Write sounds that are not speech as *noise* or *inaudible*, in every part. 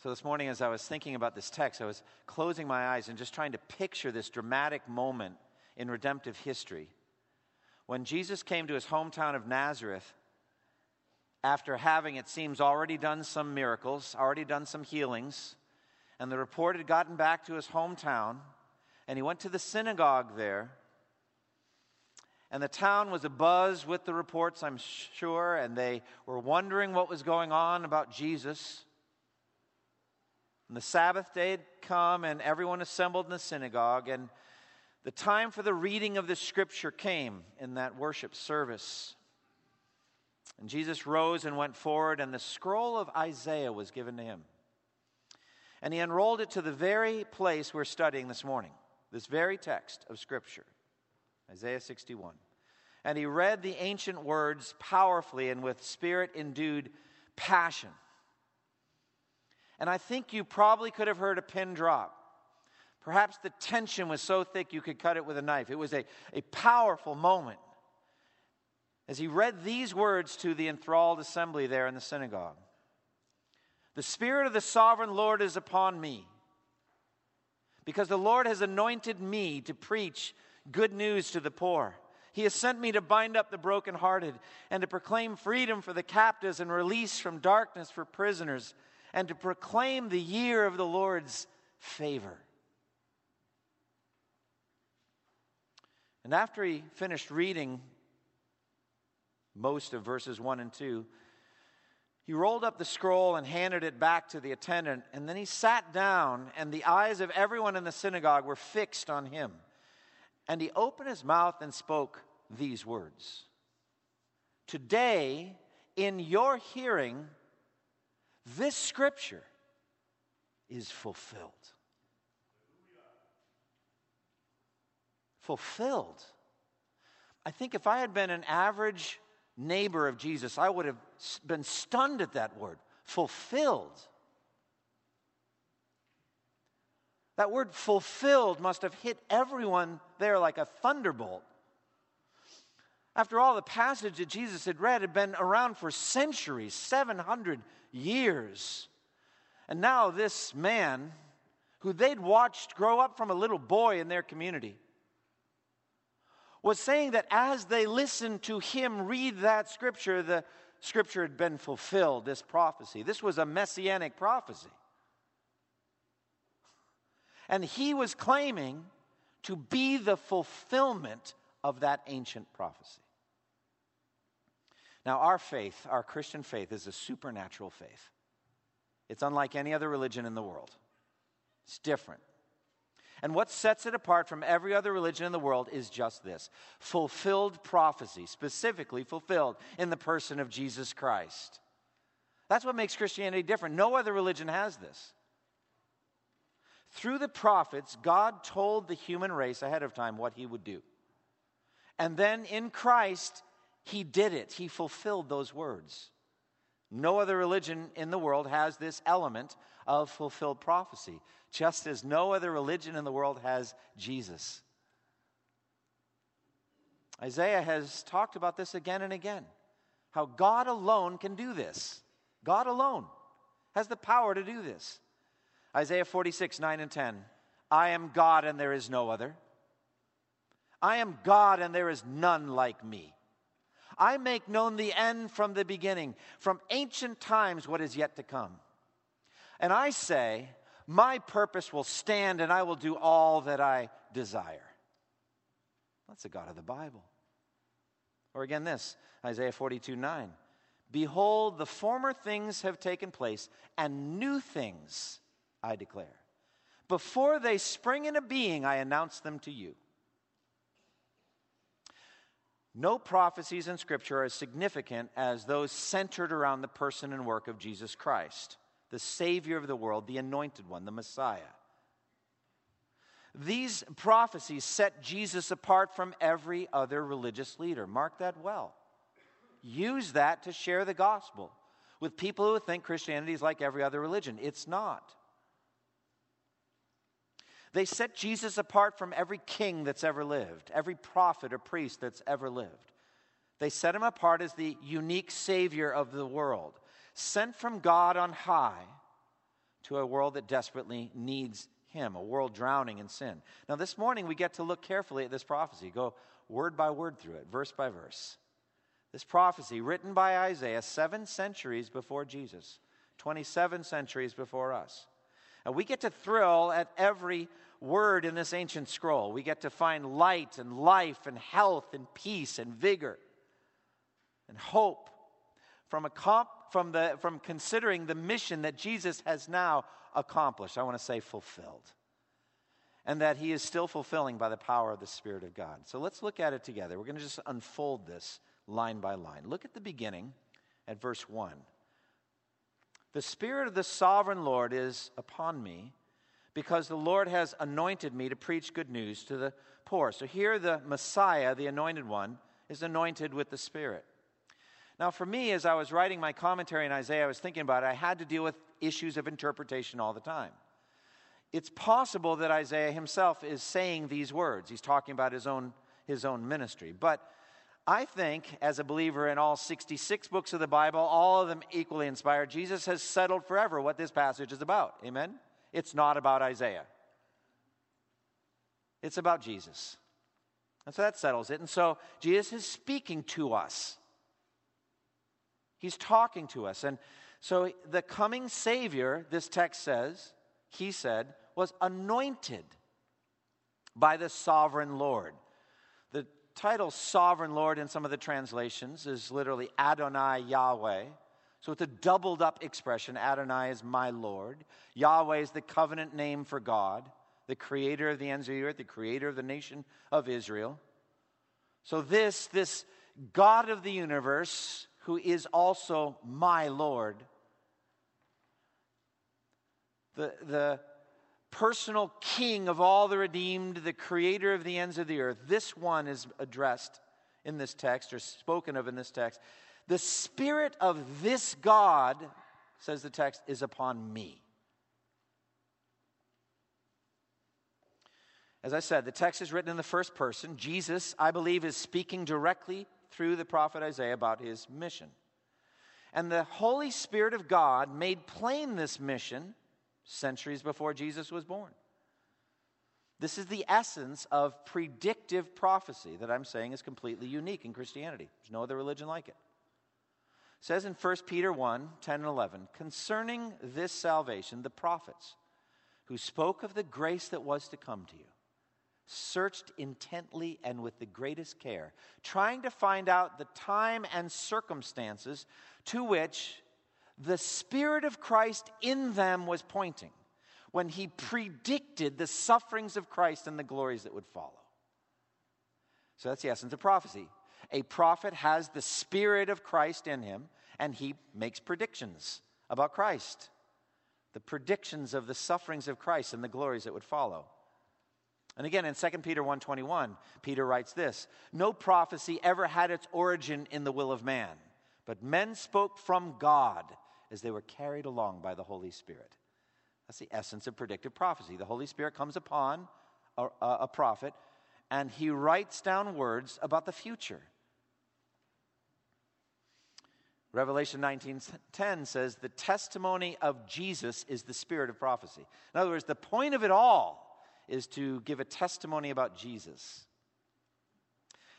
So, this morning, as I was thinking about this text, I was closing my eyes and just trying to picture this dramatic moment in redemptive history. When Jesus came to his hometown of Nazareth, after having, it seems, already done some miracles, already done some healings, and the report had gotten back to his hometown, and he went to the synagogue there. And the town was abuzz with the reports, I'm sure, and they were wondering what was going on about Jesus. And the Sabbath day had come, and everyone assembled in the synagogue, and the time for the reading of the scripture came in that worship service. And Jesus rose and went forward, and the scroll of Isaiah was given to him. And he unrolled it to the very place we're studying this morning, this very text of Scripture, Isaiah 61. And he read the ancient words powerfully and with spirit endued passion. And I think you probably could have heard a pin drop. Perhaps the tension was so thick you could cut it with a knife. It was a, a powerful moment as he read these words to the enthralled assembly there in the synagogue The Spirit of the sovereign Lord is upon me, because the Lord has anointed me to preach good news to the poor. He has sent me to bind up the brokenhearted and to proclaim freedom for the captives and release from darkness for prisoners and to proclaim the year of the Lord's favor. And after he finished reading most of verses 1 and 2, he rolled up the scroll and handed it back to the attendant, and then he sat down, and the eyes of everyone in the synagogue were fixed on him. And he opened his mouth and spoke these words Today, in your hearing, this scripture is fulfilled. Fulfilled. I think if I had been an average neighbor of Jesus, I would have been stunned at that word fulfilled. That word fulfilled must have hit everyone there like a thunderbolt. After all, the passage that Jesus had read had been around for centuries, 700 years. And now, this man, who they'd watched grow up from a little boy in their community, was saying that as they listened to him read that scripture, the scripture had been fulfilled, this prophecy. This was a messianic prophecy. And he was claiming to be the fulfillment of that ancient prophecy. Now, our faith, our Christian faith, is a supernatural faith. It's unlike any other religion in the world, it's different. And what sets it apart from every other religion in the world is just this fulfilled prophecy, specifically fulfilled in the person of Jesus Christ. That's what makes Christianity different. No other religion has this. Through the prophets, God told the human race ahead of time what he would do. And then in Christ, he did it, He fulfilled those words. No other religion in the world has this element of fulfilled prophecy, just as no other religion in the world has Jesus. Isaiah has talked about this again and again how God alone can do this. God alone has the power to do this. Isaiah 46, 9 and 10. I am God and there is no other. I am God and there is none like me. I make known the end from the beginning, from ancient times what is yet to come. And I say, My purpose will stand and I will do all that I desire. That's the God of the Bible. Or again, this Isaiah 42 9. Behold, the former things have taken place, and new things I declare. Before they spring into being, I announce them to you. No prophecies in Scripture are as significant as those centered around the person and work of Jesus Christ, the Savior of the world, the Anointed One, the Messiah. These prophecies set Jesus apart from every other religious leader. Mark that well. Use that to share the gospel with people who think Christianity is like every other religion. It's not. They set Jesus apart from every king that's ever lived, every prophet or priest that's ever lived. They set him apart as the unique Savior of the world, sent from God on high to a world that desperately needs him, a world drowning in sin. Now, this morning we get to look carefully at this prophecy, go word by word through it, verse by verse. This prophecy, written by Isaiah seven centuries before Jesus, 27 centuries before us. And we get to thrill at every word in this ancient scroll. We get to find light and life and health and peace and vigor and hope from, comp, from, the, from considering the mission that Jesus has now accomplished. I want to say fulfilled. And that he is still fulfilling by the power of the Spirit of God. So let's look at it together. We're going to just unfold this line by line. Look at the beginning at verse 1. The Spirit of the sovereign Lord is upon me because the Lord has anointed me to preach good news to the poor. So here, the Messiah, the anointed one, is anointed with the Spirit. Now, for me, as I was writing my commentary in Isaiah, I was thinking about it, I had to deal with issues of interpretation all the time. It's possible that Isaiah himself is saying these words. He's talking about his own, his own ministry. But I think, as a believer in all 66 books of the Bible, all of them equally inspired, Jesus has settled forever what this passage is about. Amen? It's not about Isaiah, it's about Jesus. And so that settles it. And so Jesus is speaking to us. He's talking to us. And so the coming Savior, this text says, he said, was anointed by the sovereign Lord. The title Sovereign Lord in some of the translations is literally Adonai Yahweh. So it's a doubled up expression. Adonai is my Lord. Yahweh is the covenant name for God, the creator of the ends of the earth, the creator of the nation of Israel. So this, this God of the universe, who is also my Lord, the, the personal king of all the redeemed, the creator of the ends of the earth, this one is addressed in this text or spoken of in this text the Spirit of this God, says the text, is upon me. As I said, the text is written in the first person. Jesus, I believe, is speaking directly through the prophet Isaiah about his mission. And the Holy Spirit of God made plain this mission centuries before Jesus was born. This is the essence of predictive prophecy that I'm saying is completely unique in Christianity. There's no other religion like it says in 1 Peter 1 10 and 11, concerning this salvation, the prophets who spoke of the grace that was to come to you searched intently and with the greatest care, trying to find out the time and circumstances to which the Spirit of Christ in them was pointing when he predicted the sufferings of Christ and the glories that would follow. So that's the essence of prophecy. A prophet has the Spirit of Christ in him, and he makes predictions about Christ, the predictions of the sufferings of Christ and the glories that would follow. And again in 2 Peter 1:21, Peter writes this, "No prophecy ever had its origin in the will of man, but men spoke from God as they were carried along by the Holy Spirit." That's the essence of predictive prophecy. The Holy Spirit comes upon a, a prophet and he writes down words about the future. Revelation 19:10 says the testimony of Jesus is the spirit of prophecy. In other words, the point of it all is to give a testimony about Jesus.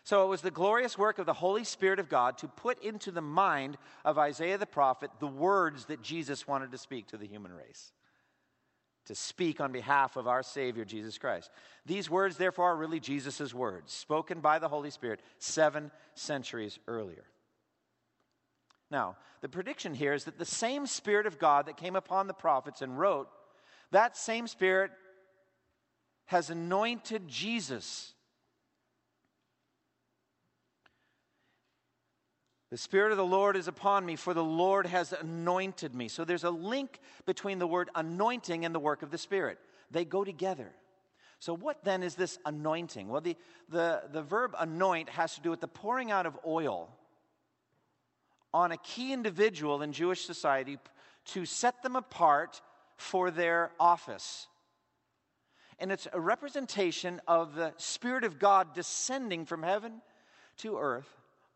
So it was the glorious work of the Holy Spirit of God to put into the mind of Isaiah the prophet the words that Jesus wanted to speak to the human race. To speak on behalf of our Savior, Jesus Christ. These words, therefore, are really Jesus' words, spoken by the Holy Spirit seven centuries earlier. Now, the prediction here is that the same Spirit of God that came upon the prophets and wrote, that same Spirit has anointed Jesus. The Spirit of the Lord is upon me, for the Lord has anointed me. So there's a link between the word anointing and the work of the Spirit. They go together. So, what then is this anointing? Well, the, the, the verb anoint has to do with the pouring out of oil on a key individual in Jewish society to set them apart for their office. And it's a representation of the Spirit of God descending from heaven to earth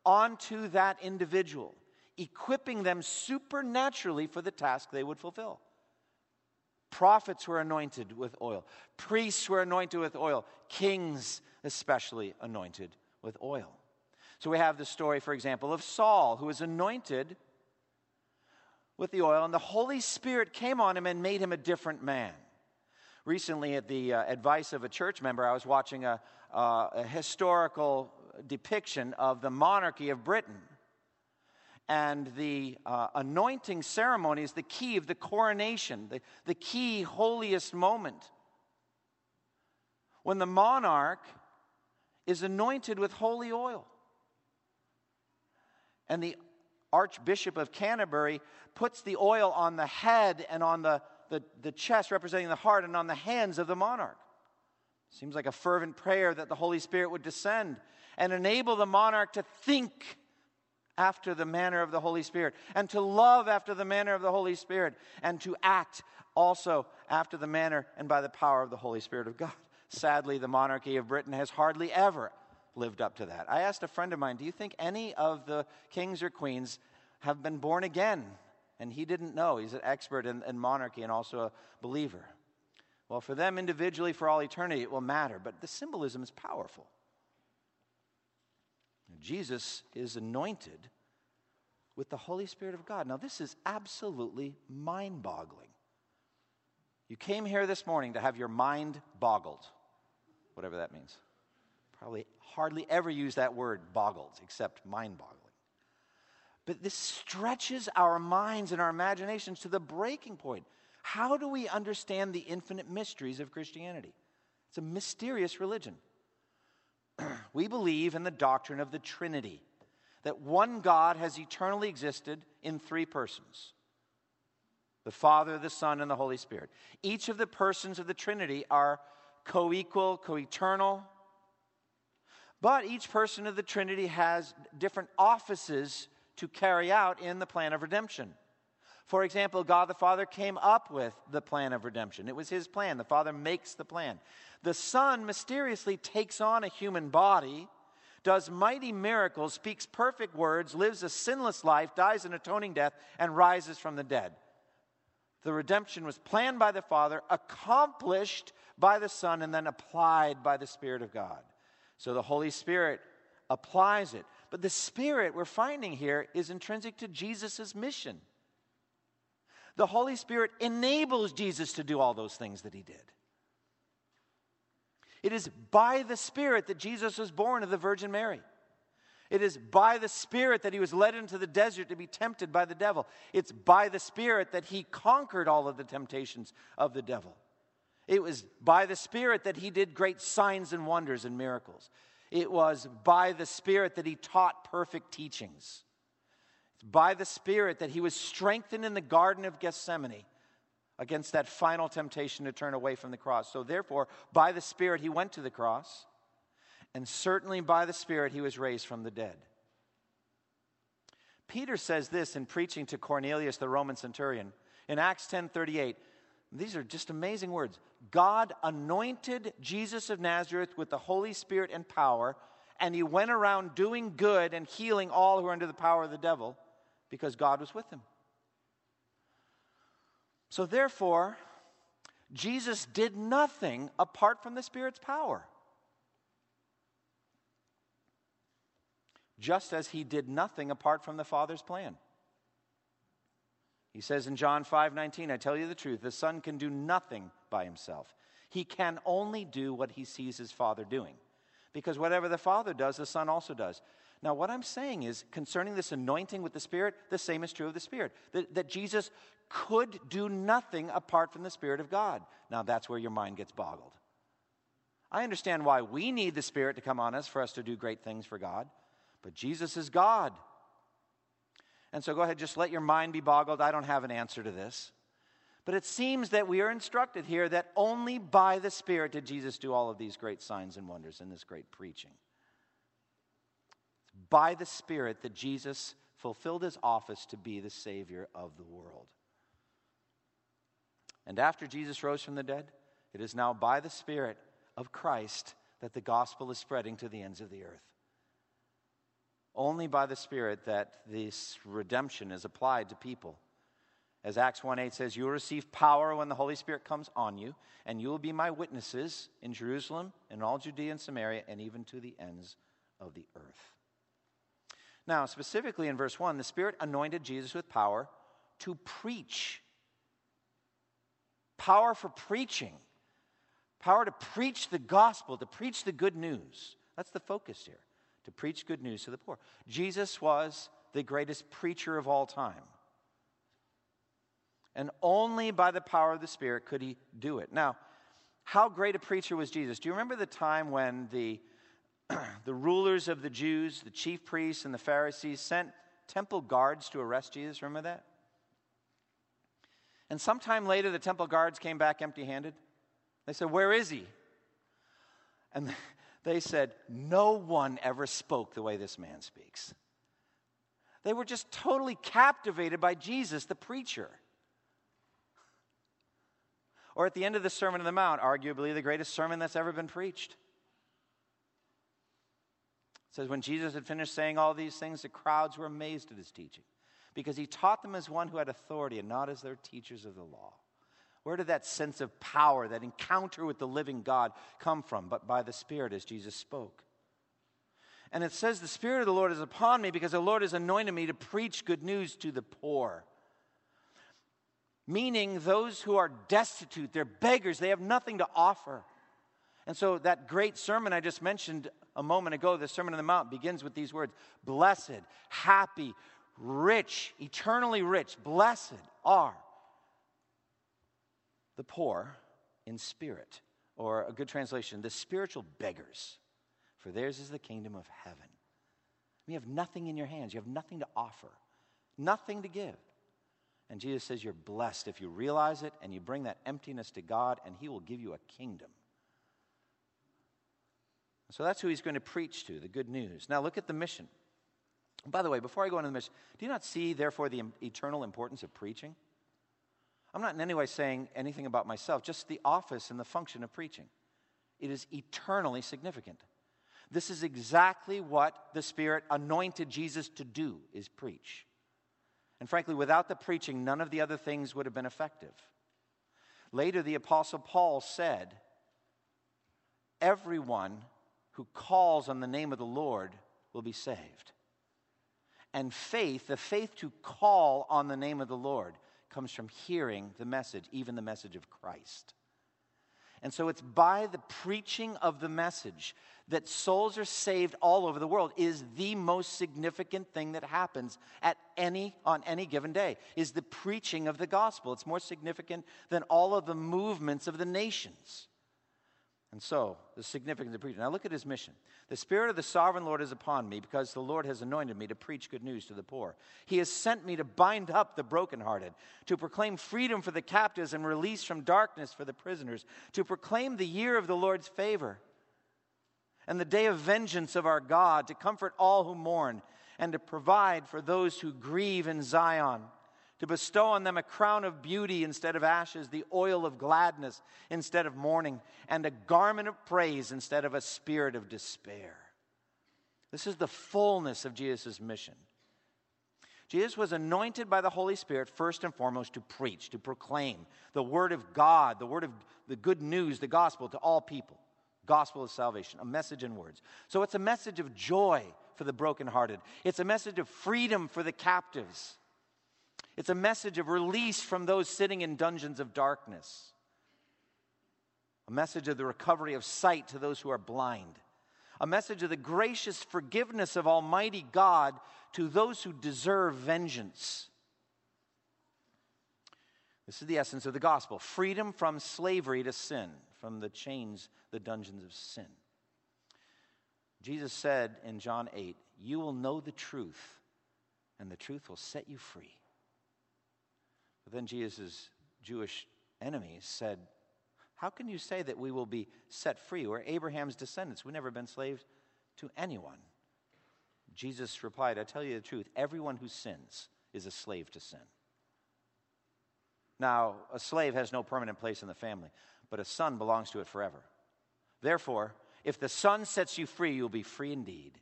onto that individual, equipping them supernaturally for the task they would fulfill. Prophets were anointed with oil, priests were anointed with oil, kings especially anointed with oil. So we have the story, for example, of Saul, who was anointed with the oil, and the Holy Spirit came on him and made him a different man. Recently, at the uh, advice of a church member, I was watching a, uh, a historical depiction of the monarchy of Britain. And the uh, anointing ceremony is the key of the coronation, the, the key holiest moment. When the monarch is anointed with holy oil. And the Archbishop of Canterbury puts the oil on the head and on the, the, the chest, representing the heart, and on the hands of the monarch. Seems like a fervent prayer that the Holy Spirit would descend and enable the monarch to think after the manner of the Holy Spirit, and to love after the manner of the Holy Spirit, and to act also after the manner and by the power of the Holy Spirit of God. Sadly, the monarchy of Britain has hardly ever lived up to that. I asked a friend of mine, Do you think any of the kings or queens have been born again? And he didn't know. He's an expert in, in monarchy and also a believer. Well, for them individually, for all eternity, it will matter, but the symbolism is powerful. Jesus is anointed with the Holy Spirit of God. Now, this is absolutely mind boggling. You came here this morning to have your mind boggled, whatever that means. Probably hardly ever use that word boggled, except mind boggling. But this stretches our minds and our imaginations to the breaking point. How do we understand the infinite mysteries of Christianity? It's a mysterious religion. *clears throat* we believe in the doctrine of the Trinity, that one God has eternally existed in three persons the Father, the Son, and the Holy Spirit. Each of the persons of the Trinity are co equal, co eternal, but each person of the Trinity has different offices to carry out in the plan of redemption. For example, God the Father came up with the plan of redemption. It was his plan. The Father makes the plan. The Son mysteriously takes on a human body, does mighty miracles, speaks perfect words, lives a sinless life, dies an atoning death, and rises from the dead. The redemption was planned by the Father, accomplished by the Son, and then applied by the Spirit of God. So the Holy Spirit applies it. But the Spirit we're finding here is intrinsic to Jesus' mission. The Holy Spirit enables Jesus to do all those things that he did. It is by the Spirit that Jesus was born of the Virgin Mary. It is by the Spirit that he was led into the desert to be tempted by the devil. It's by the Spirit that he conquered all of the temptations of the devil. It was by the Spirit that he did great signs and wonders and miracles. It was by the Spirit that he taught perfect teachings It's by the Spirit that he was strengthened in the Garden of Gethsemane against that final temptation to turn away from the cross. So, therefore, by the Spirit, he went to the cross, and certainly by the Spirit, he was raised from the dead. Peter says this in preaching to Cornelius, the Roman centurion, in Acts 10 38. These are just amazing words. God anointed Jesus of Nazareth with the Holy Spirit and power, and he went around doing good and healing all who are under the power of the devil because God was with him. So, therefore, Jesus did nothing apart from the Spirit's power. Just as he did nothing apart from the Father's plan. He says in John 5 19, I tell you the truth, the Son can do nothing by himself. He can only do what he sees his Father doing. Because whatever the Father does, the Son also does. Now, what I'm saying is concerning this anointing with the Spirit, the same is true of the Spirit. That, that, Jesus could do nothing apart from the Spirit of God. Now, that's where your mind gets boggled. I understand why we need the Spirit to come on us for us to do great things for God, but Jesus is God. And so go ahead, just let your mind be boggled. I don't have an answer to this. But it seems that we are instructed here that only by the Spirit did Jesus do all of these great signs and wonders and this great preaching. It's by the Spirit that Jesus fulfilled his office to be the Savior of the world. And after Jesus rose from the dead, it is now by the Spirit of Christ that the gospel is spreading to the ends of the earth. Only by the Spirit that this redemption is applied to people. As Acts 1 8 says, You will receive power when the Holy Spirit comes on you, and you will be my witnesses in Jerusalem, in all Judea and Samaria, and even to the ends of the earth. Now, specifically in verse 1, the Spirit anointed Jesus with power to preach. Power for preaching. Power to preach the gospel, to preach the good news. That's the focus here, to preach good news to the poor. Jesus was the greatest preacher of all time. And only by the power of the Spirit could he do it. Now, how great a preacher was Jesus? Do you remember the time when the, *clears throat* the rulers of the Jews, the chief priests, and the Pharisees sent temple guards to arrest Jesus? Remember that? And sometime later, the temple guards came back empty handed. They said, Where is he? And they said, No one ever spoke the way this man speaks. They were just totally captivated by Jesus, the preacher. Or at the end of the Sermon on the Mount, arguably the greatest sermon that's ever been preached. It says, When Jesus had finished saying all these things, the crowds were amazed at his teaching because he taught them as one who had authority and not as their teachers of the law. Where did that sense of power, that encounter with the living God come from? But by the Spirit, as Jesus spoke. And it says, The Spirit of the Lord is upon me because the Lord has anointed me to preach good news to the poor meaning those who are destitute, they're beggars, they have nothing to offer. And so that great sermon I just mentioned a moment ago, the Sermon on the Mount, begins with these words Blessed, happy, rich, eternally rich, blessed are the poor in spirit. Or a good translation, the spiritual beggars, for theirs is the kingdom of heaven. You have nothing in your hands, you have nothing to offer, nothing to give. And Jesus says you're blessed if you realize it and you bring that emptiness to God, and He will give you a kingdom. So that's who He's going to preach to, the good news. Now look at the mission. By the way, before I go into the mission, do you not see, therefore, the eternal importance of preaching? I'm not in any way saying anything about myself, just the office and the function of preaching. It is eternally significant. This is exactly what the Spirit anointed Jesus to do is preach. And frankly, without the preaching, none of the other things would have been effective. Later, the Apostle Paul said, Everyone who calls on the name of the Lord will be saved. And faith, the faith to call on the name of the Lord, comes from hearing the message, even the message of Christ. And so it's by the preaching of the message that souls are saved all over the world is the most significant thing that happens at any on any given day is the preaching of the gospel it's more significant than all of the movements of the nations and so the significance of preaching. Now look at his mission. The spirit of the sovereign lord is upon me because the lord has anointed me to preach good news to the poor. He has sent me to bind up the brokenhearted to proclaim freedom for the captives and release from darkness for the prisoners to proclaim the year of the lord's favor and the day of vengeance of our God, to comfort all who mourn, and to provide for those who grieve in Zion, to bestow on them a crown of beauty instead of ashes, the oil of gladness instead of mourning, and a garment of praise instead of a spirit of despair. This is the fullness of Jesus' mission. Jesus was anointed by the Holy Spirit first and foremost to preach, to proclaim the word of God, the word of the good news, the gospel to all people gospel of salvation, a message in words. So it's a message of joy for the brokenhearted, it's a message of freedom for the captives, it's a message of release from those sitting in dungeons of darkness, a message of the recovery of sight to those who are blind. A message of the gracious forgiveness of Almighty God to those who deserve vengeance. This is the essence of the gospel freedom from slavery to sin, from the chains, the dungeons of sin. Jesus said in John 8, You will know the truth, and the truth will set you free. But then Jesus Jewish enemies said, How can you say that we will be set free? We're Abraham's descendants. We've never been slaves to anyone. Jesus replied, I tell you the truth, everyone who sins is a slave to sin. Now, a slave has no permanent place in the family, but a son belongs to it forever. Therefore, if the son sets you free, you'll be free indeed,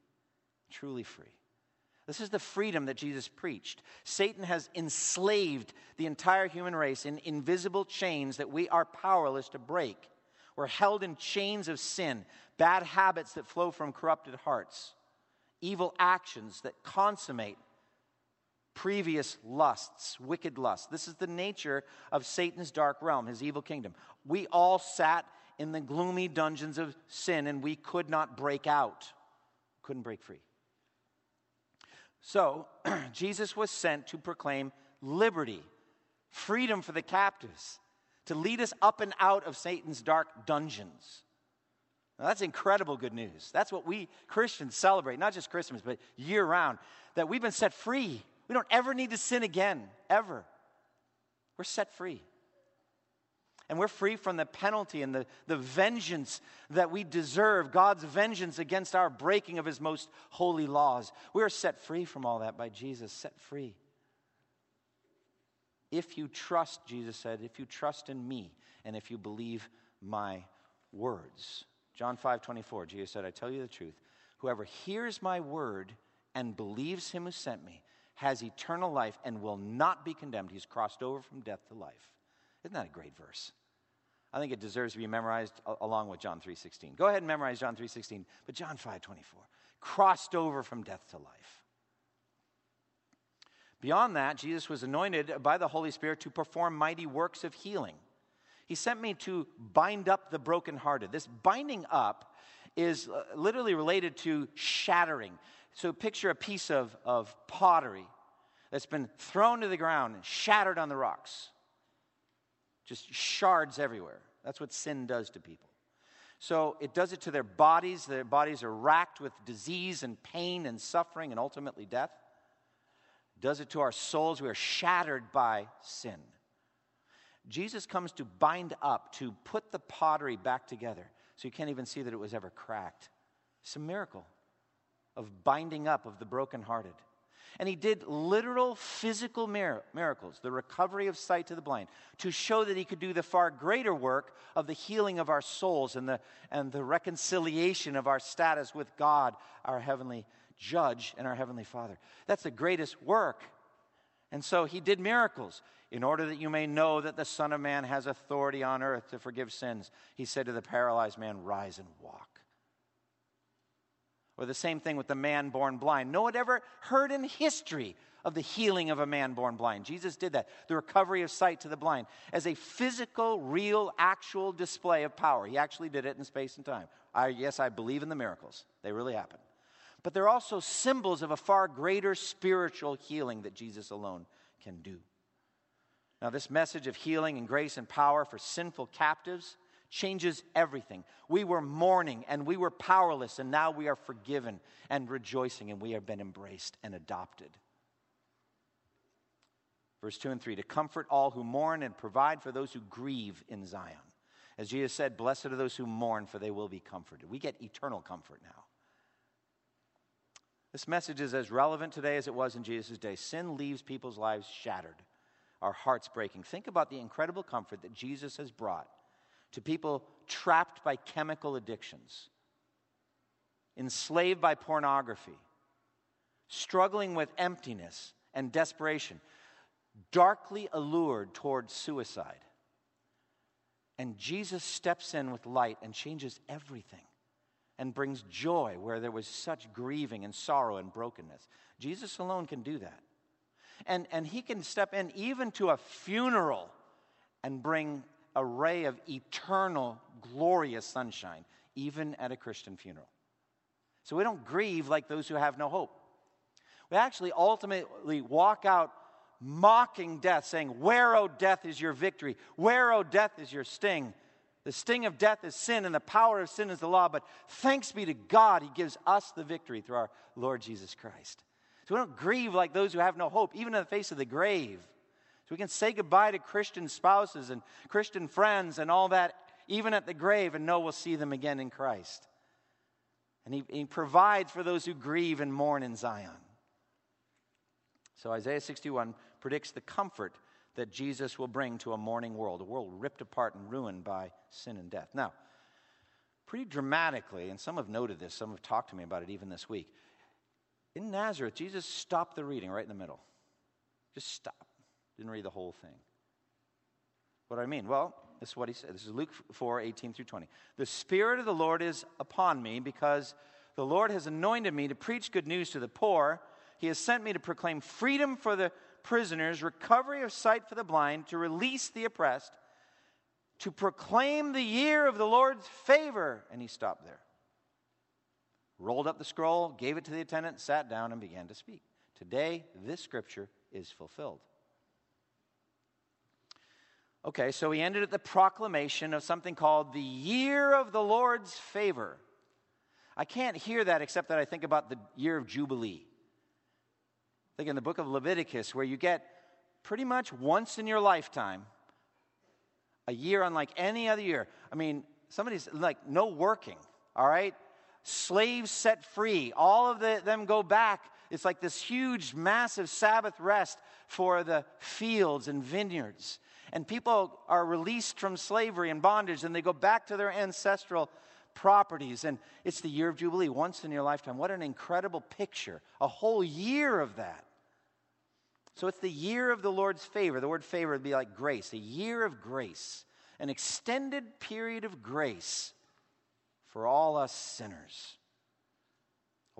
truly free. This is the freedom that Jesus preached. Satan has enslaved the entire human race in invisible chains that we are powerless to break. We're held in chains of sin, bad habits that flow from corrupted hearts, evil actions that consummate previous lusts, wicked lusts. This is the nature of Satan's dark realm, his evil kingdom. We all sat in the gloomy dungeons of sin and we could not break out, couldn't break free. So, *clears throat* Jesus was sent to proclaim liberty, freedom for the captives, to lead us up and out of Satan's dark dungeons. Now, that's incredible good news. That's what we Christians celebrate, not just Christmas, but year round, that we've been set free. We don't ever need to sin again, ever. We're set free. And we're free from the penalty and the, the vengeance that we deserve, God's vengeance against our breaking of his most holy laws. We are set free from all that by Jesus, set free. If you trust, Jesus said, if you trust in me and if you believe my words. John 5 24, Jesus said, I tell you the truth. Whoever hears my word and believes him who sent me has eternal life and will not be condemned. He's crossed over from death to life. Isn't that a great verse? I think it deserves to be memorized along with John 3:16. Go ahead and memorize John 3:16, but John 5:24, crossed over from death to life. Beyond that, Jesus was anointed by the Holy Spirit to perform mighty works of healing. He sent me to bind up the brokenhearted. This binding up is uh, literally related to shattering. So picture a piece of, of pottery that's been thrown to the ground and shattered on the rocks. Just shards everywhere. That's what sin does to people. So it does it to their bodies. Their bodies are racked with disease and pain and suffering and ultimately death. It does it to our souls. We are shattered by sin. Jesus comes to bind up, to put the pottery back together. So you can't even see that it was ever cracked. It's a miracle of binding up of the brokenhearted. And he did literal physical miracles, the recovery of sight to the blind, to show that he could do the far greater work of the healing of our souls and the, and the reconciliation of our status with God, our heavenly judge and our heavenly Father. That's the greatest work. And so he did miracles in order that you may know that the Son of Man has authority on earth to forgive sins. He said to the paralyzed man, Rise and walk. Or the same thing with the man born blind. No one ever heard in history of the healing of a man born blind. Jesus did that, the recovery of sight to the blind, as a physical, real, actual display of power. He actually did it in space and time. I, yes, I believe in the miracles, they really happen. But they're also symbols of a far greater spiritual healing that Jesus alone can do. Now, this message of healing and grace and power for sinful captives changes everything. We were mourning and we were powerless, and now we are forgiven and rejoicing, and we have been embraced and adopted. Verse 2 and 3 to comfort all who mourn and provide for those who grieve in Zion. As Jesus said, Blessed are those who mourn, for they will be comforted. We get eternal comfort now. This message is as relevant today as it was in Jesus' day. Sin leaves people's lives shattered, our hearts breaking. Think about the incredible comfort that Jesus has brought to people trapped by chemical addictions, enslaved by pornography, struggling with emptiness and desperation, darkly allured towards suicide. And Jesus steps in with light and changes everything and brings joy where there was such grieving and sorrow and brokenness. Jesus alone can do that. And, and he can step in even to a funeral and bring a ray of eternal, glorious sunshine, even at a Christian funeral. So we don't grieve like those who have no hope. We actually ultimately walk out mocking death, saying, Where, O death, is your victory? Where, O death, is your sting? The sting of death is sin, and the power of sin is the law. But thanks be to God, He gives us the victory through our Lord Jesus Christ. So we don't grieve like those who have no hope, even in the face of the grave we can say goodbye to Christian spouses and Christian friends and all that, even at the grave, and know we'll see them again in Christ. And he, he provides for those who grieve and mourn in Zion. So Isaiah 61 predicts the comfort that Jesus will bring to a mourning world, a world ripped apart and ruined by sin and death. Now, pretty dramatically, and some have noted this, some have talked to me about it even this week. In Nazareth, Jesus stopped the reading right in the middle. Just stop. Didn't read the whole thing. What do I mean? Well, this is what he said. This is Luke 4 18 through 20. The Spirit of the Lord is upon me because the Lord has anointed me to preach good news to the poor. He has sent me to proclaim freedom for the prisoners, recovery of sight for the blind, to release the oppressed, to proclaim the year of the Lord's favor. And he stopped there. Rolled up the scroll, gave it to the attendant, sat down, and began to speak. Today, this scripture is fulfilled. Okay, so he ended at the proclamation of something called the year of the Lord's favor. I can't hear that except that I think about the year of Jubilee. Think in the book of Leviticus, where you get pretty much once in your lifetime a year unlike any other year. I mean, somebody's like no working, all right? Slaves set free, all of the, them go back. It's like this huge, massive Sabbath rest for the fields and vineyards. And people are released from slavery and bondage and they go back to their ancestral properties. And it's the year of Jubilee, once in your lifetime. What an incredible picture! A whole year of that. So it's the year of the Lord's favor. The word favor would be like grace, a year of grace, an extended period of grace for all us sinners.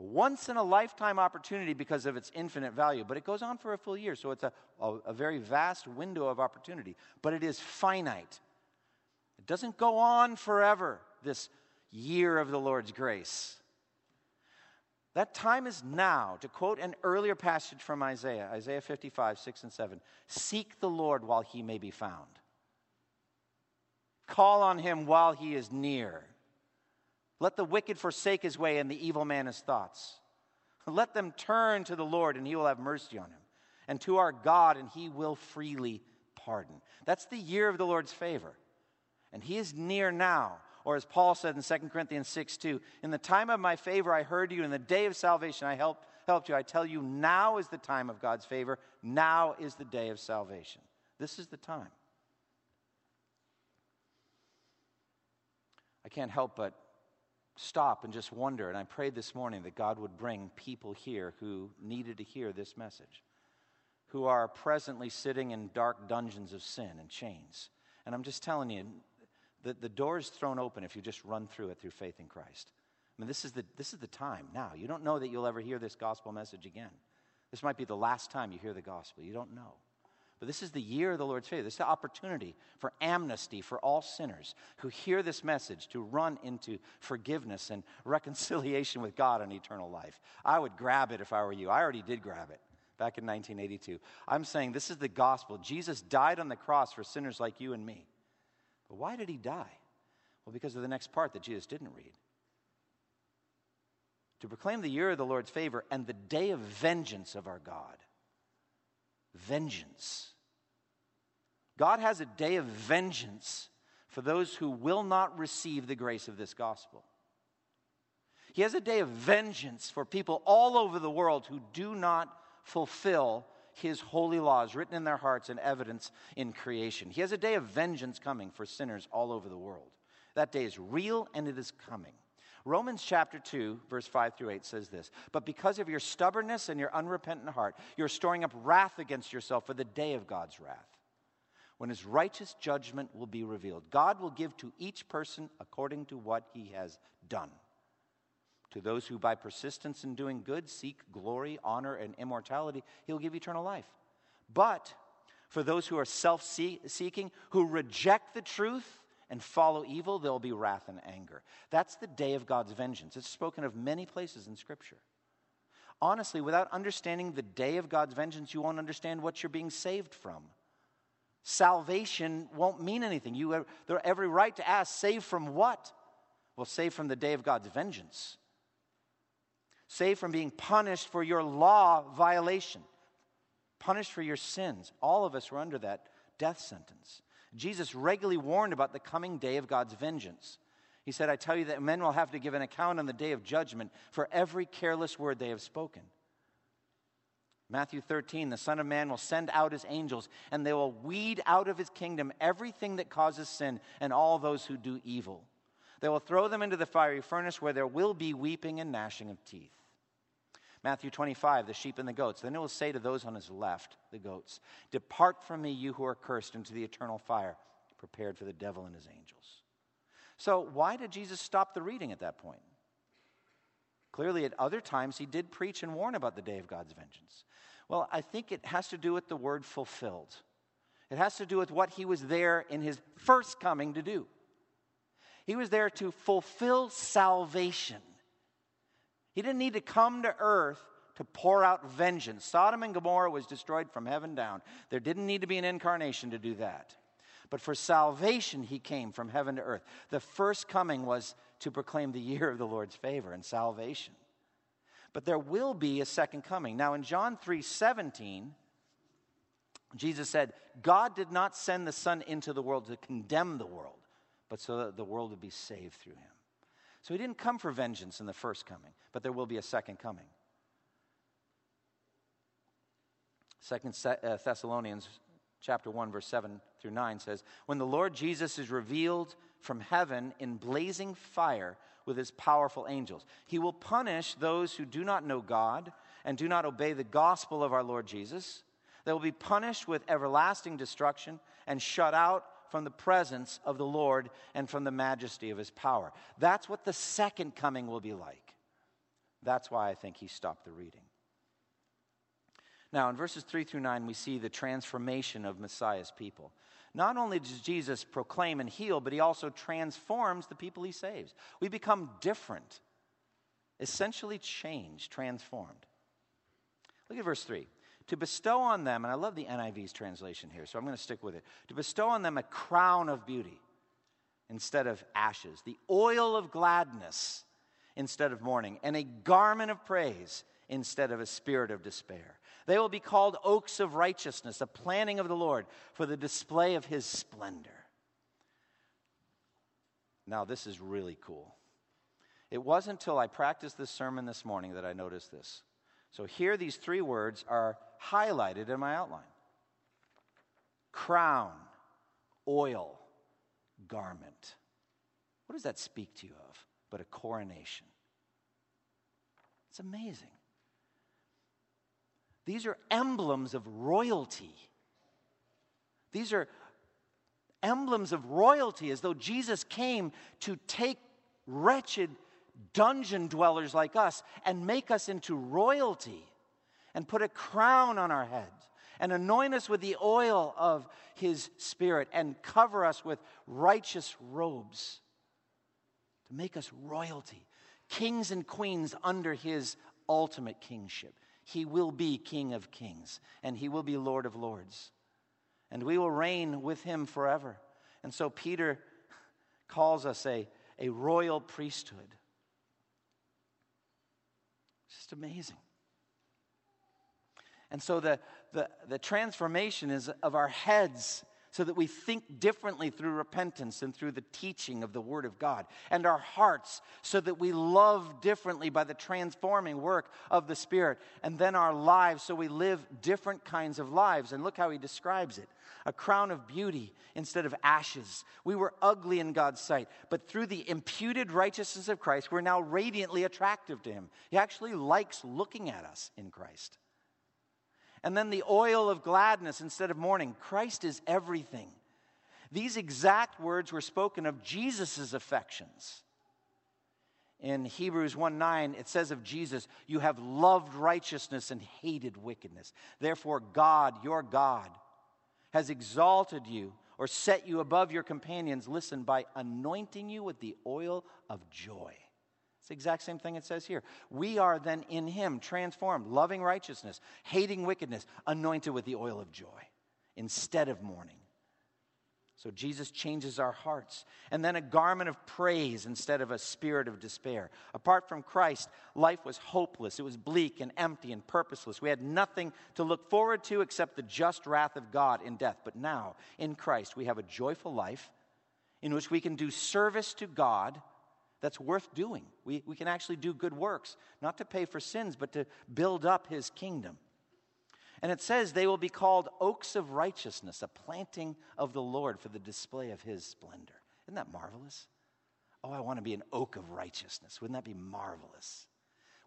Once in a lifetime opportunity because of its infinite value, but it goes on for a full year. So it's a, a, a very vast window of opportunity, but it is finite. It doesn't go on forever, this year of the Lord's grace. That time is now. To quote an earlier passage from Isaiah, Isaiah 55, 6 and 7 Seek the Lord while he may be found, call on him while he is near. Let the wicked forsake his way and the evil man his thoughts. Let them turn to the Lord and he will have mercy on him, and to our God and he will freely pardon. That's the year of the Lord's favor. And he is near now. Or as Paul said in 2 Corinthians 6 2, in the time of my favor I heard you, in the day of salvation I helped, helped you. I tell you, now is the time of God's favor. Now is the day of salvation. This is the time. I can't help but stop and just wonder. And I prayed this morning that God would bring people here who needed to hear this message, who are presently sitting in dark dungeons of sin and chains. And I'm just telling you, the, the door is thrown open if you just run through it through faith in Christ. I mean, this is, the, this is the time now. You don't know that you'll ever hear this gospel message again. This might be the last time you hear the gospel. You don't know. But this is the year of the Lord's favor. This is the opportunity for amnesty for all sinners who hear this message to run into forgiveness and *laughs* reconciliation with God and eternal life. I would grab it if I were you. I already did grab it back in 1982. I'm saying this is the gospel. Jesus died on the cross for sinners like you and me. But why did he die? Well, because of the next part that Jesus didn't read. To proclaim the year of the Lord's favor and the day of vengeance of our God. Vengeance. God has a day of vengeance for those who will not receive the grace of this gospel. He has a day of vengeance for people all over the world who do not fulfill his holy laws written in their hearts and evidence in creation. He has a day of vengeance coming for sinners all over the world. That day is real and it is coming. Romans chapter 2, verse 5 through 8 says this But because of your stubbornness and your unrepentant heart, you're storing up wrath against yourself for the day of God's wrath, when his righteous judgment will be revealed. God will give to each person according to what he has done. To those who, by persistence in doing good, seek glory, honor, and immortality, he'll give eternal life. But for those who are self seeking, who reject the truth and follow evil, there'll be wrath and anger. That's the day of God's vengeance. It's spoken of many places in Scripture. Honestly, without understanding the day of God's vengeance, you won't understand what you're being saved from. Salvation won't mean anything. You have every right to ask, save from what? Well, save from the day of God's vengeance Save from being punished for your law violation. punished for your sins. All of us were under that death sentence. Jesus regularly warned about the coming day of God's vengeance. He said, I tell you that men will have to give an account on the day of judgment for every careless word they have spoken. Matthew 13, the Son of Man will send out his angels, and they will weed out of his kingdom everything that causes sin and all those who do evil. They will throw them into the fiery furnace where there will be weeping and gnashing of teeth. Matthew 25, the sheep and the goats. Then it will say to those on his left, the goats, Depart from me, you who are cursed, into the eternal fire, prepared for the devil and his angels. So, why did Jesus stop the reading at that point? Clearly, at other times, he did preach and warn about the day of God's vengeance. Well, I think it has to do with the word fulfilled. It has to do with what he was there in his first coming to do. He was there to fulfill salvation. He didn't need to come to earth to pour out vengeance. Sodom and Gomorrah was destroyed from heaven down. There didn't need to be an incarnation to do that. But for salvation, he came from heaven to earth. The first coming was to proclaim the year of the Lord's favor and salvation. But there will be a second coming. Now, in John 3 17, Jesus said, God did not send the Son into the world to condemn the world, but so that the world would be saved through him. So he didn't come for vengeance in the first coming, but there will be a second coming. Second uh, Thessalonians chapter 1 verse 7 through 9 says when the lord jesus is revealed from heaven in blazing fire with his powerful angels he will punish those who do not know god and do not obey the gospel of our lord jesus. They will be punished with everlasting destruction and shut out from the presence of the lord and from the majesty of his power. That's what the second coming will be like. That's why i think he stopped the reading. Now, in verses 3 through 9, we see the transformation of Messiah's people. Not only does Jesus proclaim and heal, but he also transforms the people he saves. We become different, essentially changed, transformed. Look at verse 3. To bestow on them, and I love the NIV's translation here, so I'm going to stick with it. To bestow on them a crown of beauty instead of ashes, the oil of gladness instead of mourning, and a garment of praise instead of a spirit of despair. They will be called oaks of righteousness, a planting of the Lord for the display of his splendor. Now, this is really cool. It wasn't until I practiced this sermon this morning that I noticed this. So, here these three words are highlighted in my outline crown, oil, garment. What does that speak to you of but a coronation? It's amazing. These are emblems of royalty. These are emblems of royalty, as though Jesus came to take wretched dungeon dwellers like us and make us into royalty and put a crown on our heads and anoint us with the oil of his spirit and cover us with righteous robes to make us royalty, kings and queens under his ultimate kingship. He will be King of kings and he will be Lord of lords. And we will reign with him forever. And so Peter calls us a, a royal priesthood. Just amazing. And so the, the, the transformation is of our heads so that we think differently through repentance and through the teaching of the Word of God, and our hearts so that we love differently by the transforming work of the Spirit, and then our lives so we live different kinds of lives. And look how he describes it a crown of beauty instead of ashes. We were ugly in God's sight, but through the imputed righteousness of Christ, we're now radiantly attractive to Him. He actually likes looking at us in Christ. And then the oil of gladness instead of mourning. Christ is everything. These exact words were spoken of Jesus' affections. In Hebrews 1 9, it says of Jesus, You have loved righteousness and hated wickedness. Therefore, God, your God, has exalted you or set you above your companions, listen, by anointing you with the oil of joy. The exact same thing it says here. We are then in Him, transformed, loving righteousness, hating wickedness, anointed with the oil of joy instead of mourning. So Jesus changes our hearts. And then a garment of praise instead of a spirit of despair. Apart from Christ, life was hopeless. It was bleak and empty and purposeless. We had nothing to look forward to except the just wrath of God in death. But now, in Christ, we have a joyful life in which we can do service to God that's worth doing. We, we can actually do good works, not to pay for sins, but to build up His kingdom. And it says they will be called oaks of righteousness, a planting of the Lord for the display of his splendor. Isn't that marvelous? Oh, I want to be an oak of righteousness. Wouldn't that be marvelous?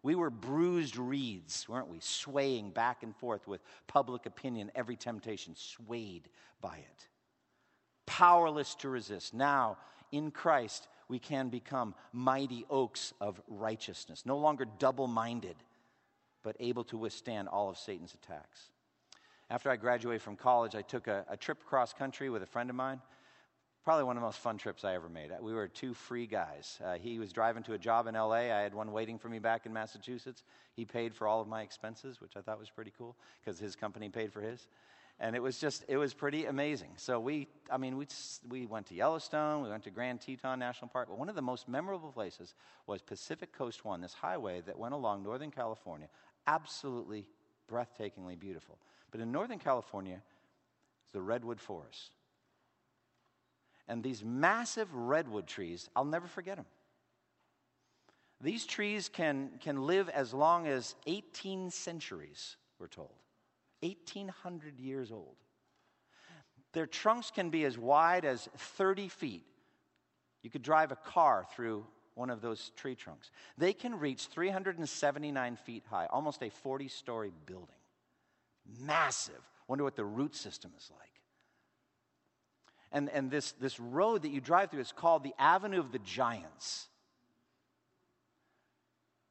We were bruised reeds, weren't we? Swaying back and forth with public opinion, every temptation, swayed by it. Powerless to resist. Now, in Christ, we can become mighty oaks of righteousness, no longer double minded but able to withstand all of Satan's attacks. After I graduated from college, I took a, a trip cross country with a friend of mine. Probably one of the most fun trips I ever made. We were two free guys. Uh, he was driving to a job in LA. I had one waiting for me back in Massachusetts. He paid for all of my expenses, which I thought was pretty cool because his company paid for his. And it was just, it was pretty amazing. So we, I mean, we, we went to Yellowstone, we went to Grand Teton National Park, but one of the most memorable places was Pacific Coast One, this highway that went along Northern California absolutely breathtakingly beautiful. But in Northern California, it's the redwood forest. And these massive redwood trees, I'll never forget them. These trees can, can live as long as 18 centuries, we're told. 1,800 years old. Their trunks can be as wide as 30 feet. You could drive a car through one of those tree trunks. They can reach 379 feet high, almost a 40 story building. Massive. Wonder what the root system is like. And, and this, this road that you drive through is called the Avenue of the Giants.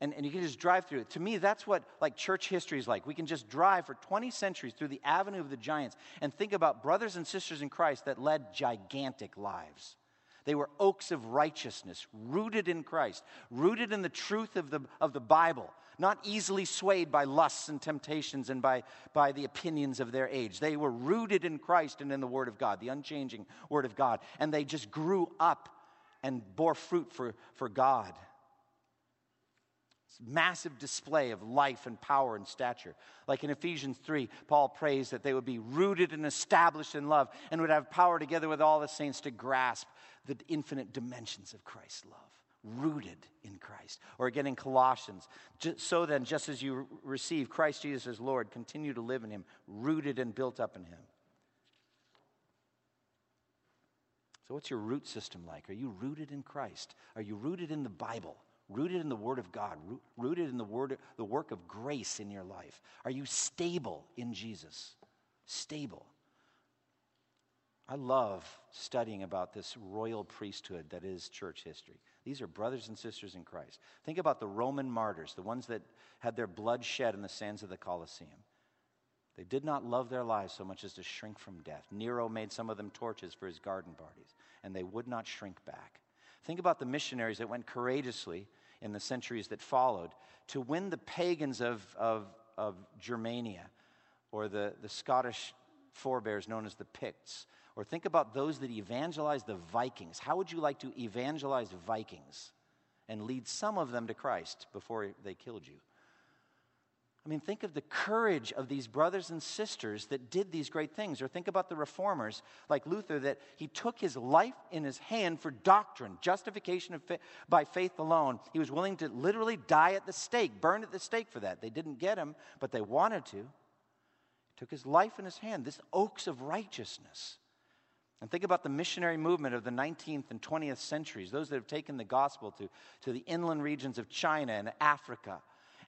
And, and you can just drive through it. To me, that's what like church history is like. We can just drive for 20 centuries through the Avenue of the Giants and think about brothers and sisters in Christ that led gigantic lives. They were oaks of righteousness, rooted in Christ, rooted in the truth of the, of the Bible, not easily swayed by lusts and temptations and by, by the opinions of their age. They were rooted in Christ and in the Word of God, the unchanging Word of God. And they just grew up and bore fruit for, for God massive display of life and power and stature. Like in Ephesians 3, Paul prays that they would be rooted and established in love and would have power together with all the saints to grasp the infinite dimensions of Christ's love. Rooted in Christ. Or again in Colossians, so then, just as you receive Christ Jesus as Lord, continue to live in Him, rooted and built up in Him. So, what's your root system like? Are you rooted in Christ? Are you rooted in the Bible? Rooted in the Word of God, rooted in the, word, the work of grace in your life? Are you stable in Jesus? Stable. I love studying about this royal priesthood that is church history. These are brothers and sisters in Christ. Think about the Roman martyrs, the ones that had their blood shed in the sands of the Colosseum. They did not love their lives so much as to shrink from death. Nero made some of them torches for his garden parties, and they would not shrink back. Think about the missionaries that went courageously in the centuries that followed to win the pagans of, of, of Germania or the, the Scottish forebears known as the Picts. Or think about those that evangelized the Vikings. How would you like to evangelize Vikings and lead some of them to Christ before they killed you? I mean, think of the courage of these brothers and sisters that did these great things. Or think about the reformers like Luther that he took his life in his hand for doctrine, justification fa- by faith alone. He was willing to literally die at the stake, burn at the stake for that. They didn't get him, but they wanted to. He took his life in his hand, this oaks of righteousness. And think about the missionary movement of the 19th and 20th centuries, those that have taken the gospel to, to the inland regions of China and Africa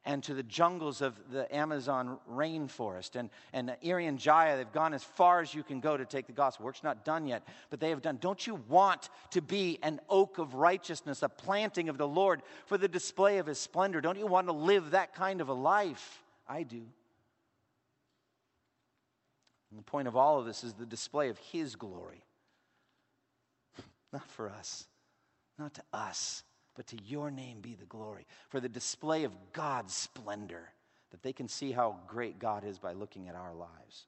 and to the jungles of the Amazon rainforest. And, and Irian Jaya, they've gone as far as you can go to take the gospel. Work's not done yet, but they have done. Don't you want to be an oak of righteousness, a planting of the Lord for the display of his splendor? Don't you want to live that kind of a life? I do. And the point of all of this is the display of his glory. *laughs* Not for us, not to us, but to your name be the glory. For the display of God's splendor, that they can see how great God is by looking at our lives.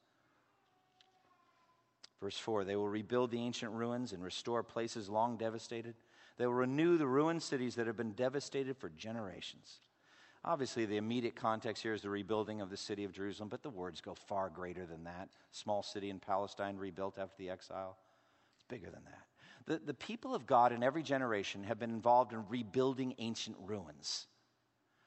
Verse 4 They will rebuild the ancient ruins and restore places long devastated. They will renew the ruined cities that have been devastated for generations. Obviously, the immediate context here is the rebuilding of the city of Jerusalem, but the words go far greater than that. Small city in Palestine rebuilt after the exile. It's bigger than that. The, the people of God in every generation have been involved in rebuilding ancient ruins.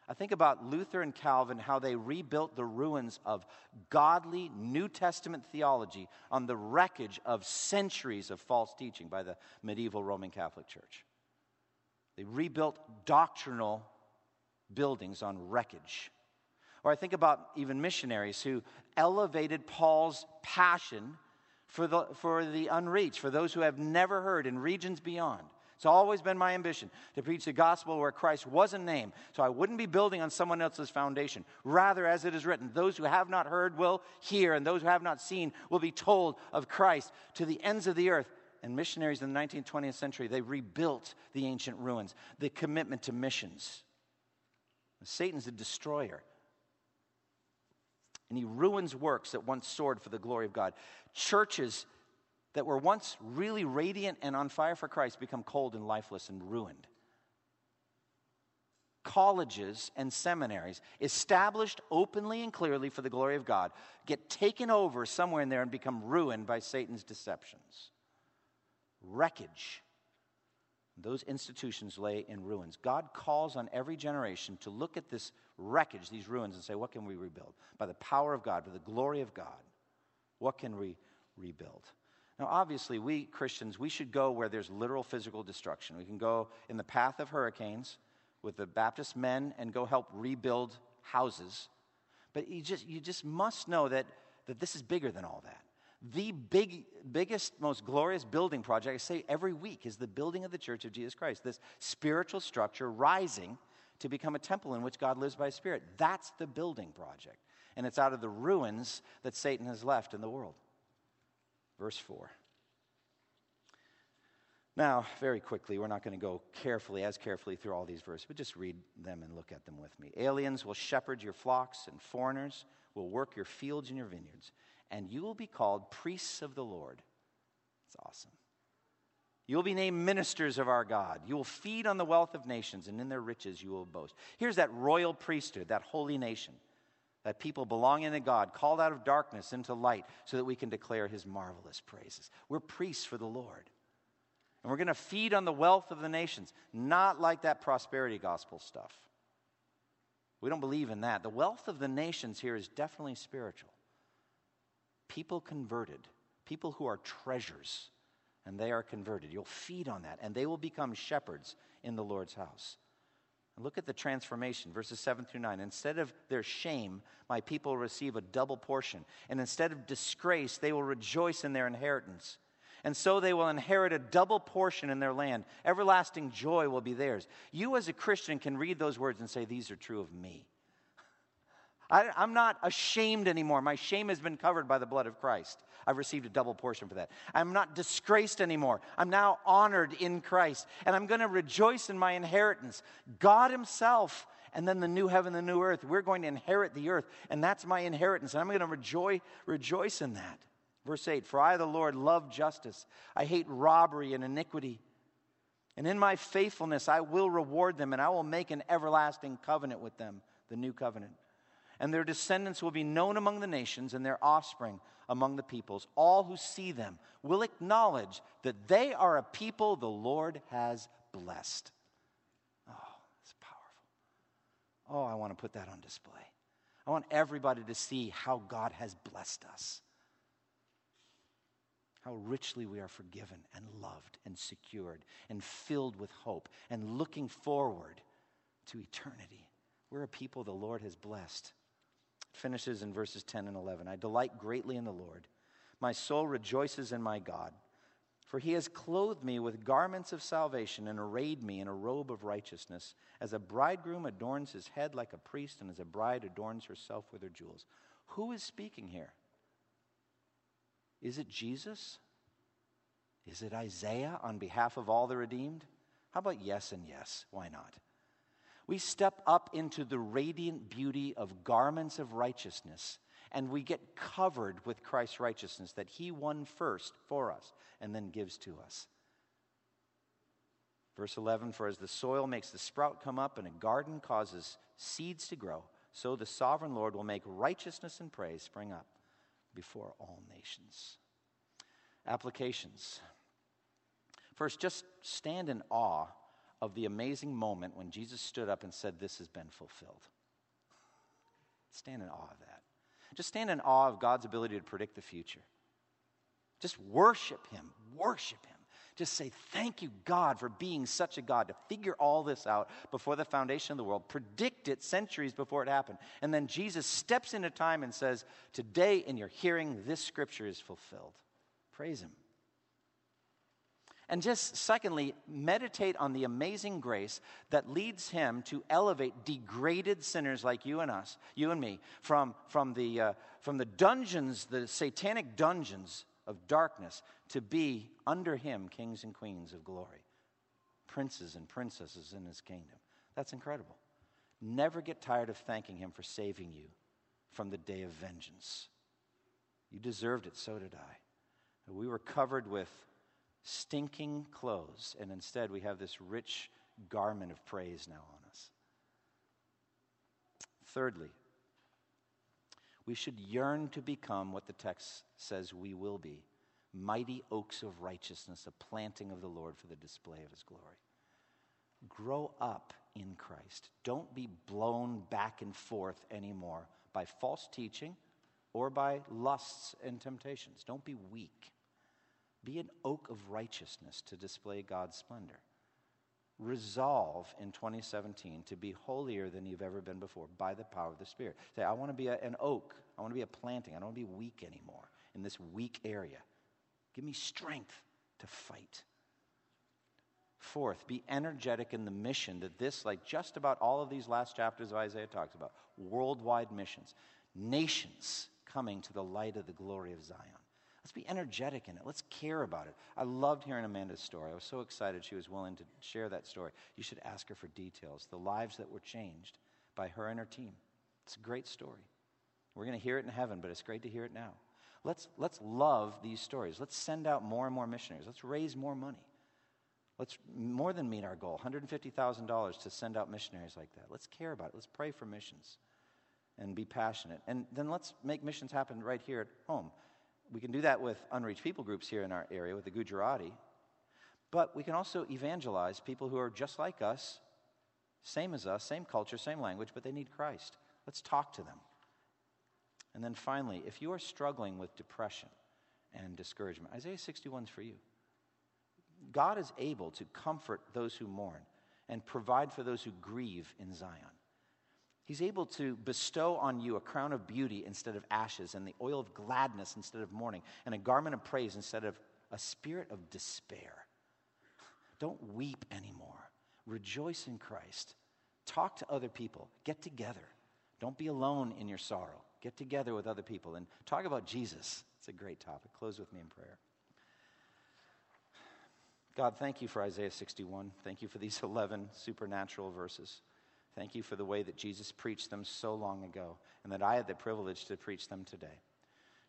I think about Luther and Calvin, how they rebuilt the ruins of godly New Testament theology on the wreckage of centuries of false teaching by the medieval Roman Catholic Church. They rebuilt doctrinal buildings on wreckage. Or I think about even missionaries who elevated Paul's passion for the, for the unreached, for those who have never heard in regions beyond. It's always been my ambition to preach the gospel where Christ wasn't named, so I wouldn't be building on someone else's foundation. Rather, as it is written, those who have not heard will hear, and those who have not seen will be told of Christ to the ends of the earth. And missionaries in the 19th, 20th century, they rebuilt the ancient ruins, the commitment to missions. Satan's a destroyer. And he ruins works that once soared for the glory of God. Churches that were once really radiant and on fire for Christ become cold and lifeless and ruined. Colleges and seminaries, established openly and clearly for the glory of God, get taken over somewhere in there and become ruined by Satan's deceptions. Wreckage. Those institutions lay in ruins. God calls on every generation to look at this wreckage, these ruins, and say, What can we rebuild? By the power of God, by the glory of God, what can we rebuild? Now, obviously, we Christians, we should go where there's literal physical destruction. We can go in the path of hurricanes with the Baptist men and go help rebuild houses. But you just, you just must know that, that this is bigger than all that. The big, biggest, most glorious building project, I say every week, is the building of the church of Jesus Christ. This spiritual structure rising to become a temple in which God lives by Spirit. That's the building project. And it's out of the ruins that Satan has left in the world. Verse 4. Now, very quickly, we're not going to go carefully, as carefully through all these verses, but just read them and look at them with me. Aliens will shepherd your flocks, and foreigners will work your fields and your vineyards, and you will be called priests of the Lord. It's awesome. You will be named ministers of our God. You will feed on the wealth of nations, and in their riches you will boast. Here's that royal priesthood, that holy nation that people belonging to God, called out of darkness into light, so that we can declare his marvelous praises. We're priests for the Lord. And we're going to feed on the wealth of the nations, not like that prosperity gospel stuff. We don't believe in that. The wealth of the nations here is definitely spiritual. People converted, people who are treasures, and they are converted. You'll feed on that, and they will become shepherds in the Lord's house. Look at the transformation, verses 7 through 9. Instead of their shame, my people receive a double portion. And instead of disgrace, they will rejoice in their inheritance. And so they will inherit a double portion in their land. Everlasting joy will be theirs. You, as a Christian, can read those words and say, These are true of me. I, am not ashamed anymore. My shame has been covered by the blood of Christ. I've received a double portion for that. I'm not disgraced anymore. I'm now honored in Christ. And I'm going to rejoice in my inheritance. God Himself, and then the new heaven, the new earth. We're going to inherit the earth, and that's my inheritance. And I'm going to rejoice, rejoice in that. Verse 8 For I, the Lord, love justice. I hate robbery and iniquity. And in my faithfulness, I will reward them, and I will make an everlasting covenant with them, the new covenant and their descendants will be known among the nations, and their offspring among the peoples. All who see them will acknowledge that they are a people the Lord has blessed. Oh, that's powerful. Oh, I want to put that on display. I want everybody to see how God has blessed us. How richly we are forgiven and loved and secured and filled with hope and looking forward to eternity. We're a people the Lord has blessed finishes in verses 10 and 11. I delight greatly in the Lord. My soul rejoices in my God, for he has clothed me with garments of salvation and arrayed me in a robe of righteousness, as a bridegroom adorns his head like a priest, and as a bride adorns herself with her jewels. Who is speaking here? Is it Jesus? Is it Isaiah on behalf of all the redeemed? How about yes and yes? Why not? We step up into the radiant beauty of garments of righteousness And we get covered with Christ's righteousness that he won first for us and then gives to us. Verse 11 For as the soil makes the sprout come up and a garden causes seeds to grow, so the sovereign Lord will make righteousness and praise spring up before all nations. Applications. First, just stand in awe of the amazing moment when Jesus stood up and said, This has been fulfilled. Stand in awe of that. Just stand in awe of God's ability to predict the future. Just worship Him. Worship Him. Just say, Thank you, God, for being such a God to figure all this out before the foundation of the world, predict it centuries before it happened. And then Jesus steps into time and says, Today in your hearing, this scripture is fulfilled. Praise Him. And just secondly, meditate on the amazing grace that leads him to elevate degraded sinners like you and us, you and me, from, from, the, uh, from the dungeons, the satanic dungeons of darkness, to be under him kings and queens of glory, princes and princesses in his kingdom. That's incredible. Never get tired of thanking him for saving you from the day of vengeance. You deserved it, so did I. We were covered with stinking clothes, and instead we have this rich garment of praise now on us. Thirdly, we should yearn to become what the text says we will be mighty oaks of righteousness, a planting of the Lord for the display of his glory. Grow up in Christ. Don't be blown back and forth anymore by false teaching or by lusts and temptations. Don't be weak. Be an oak of righteousness to display God's splendor. Resolve in 2017 to be holier than you've ever been before by the power of the Spirit. Say, I want to be a, an oak. I want to be a planting. I don't want to be weak anymore in this weak area. Give me strength to fight. Fourth, be energetic in the mission that this, like just about all of these last chapters of Isaiah talks about, worldwide missions, nations coming to the light of the glory of Zion. Let's be energetic in it. Let's care about it. I loved hearing Amanda's story. I was so excited she was willing to share that story. You should ask her for details, the lives that were changed by her and her team. It's a great story. We're going to hear it in heaven, but it's great to hear it now. Let's, let's love these stories. Let's send out more and more missionaries. Let's raise more money. Let's more than meet our goal $150,000 to send out missionaries like that. Let's care about it. Let's pray for missions and be passionate. And then let's make missions happen right here at home we can do that with unreached people groups here in our area with the Gujarati. But we can also evangelize people who are just like us, same as us, same culture, same language, but they need Christ. Let's talk to them. And then finally, if you are struggling with depression and discouragement, Isaiah 61 is for you. God is able to comfort those who mourn and provide for those who grieve in Zion. He's able to bestow on you a crown of beauty instead of ashes, and the oil of gladness instead of mourning, and a garment of praise instead of a spirit of despair. Don't weep anymore. Rejoice in Christ. Talk to other people. Get together. Don't be alone in your sorrow. Get together with other people and talk about Jesus. It's a great topic. Close with me in prayer. God, thank you for Isaiah 61. Thank you for these *laughs* 11 supernatural verses. Thank you for the way that Jesus preached them so long ago and that I had the privilege to preach them today.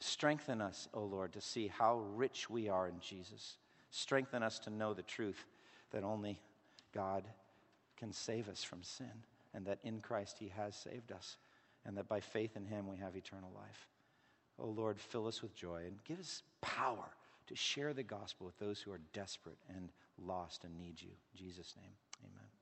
Strengthen us, O Lord, to see how rich we are in Jesus. Strengthen us to know the truth that only God can save us from sin and that in Christ He has saved us and that by faith in Him we have eternal life. O Lord, fill us with joy and give us power to share the gospel with those who are desperate and lost and need you. In Jesus' name, amen.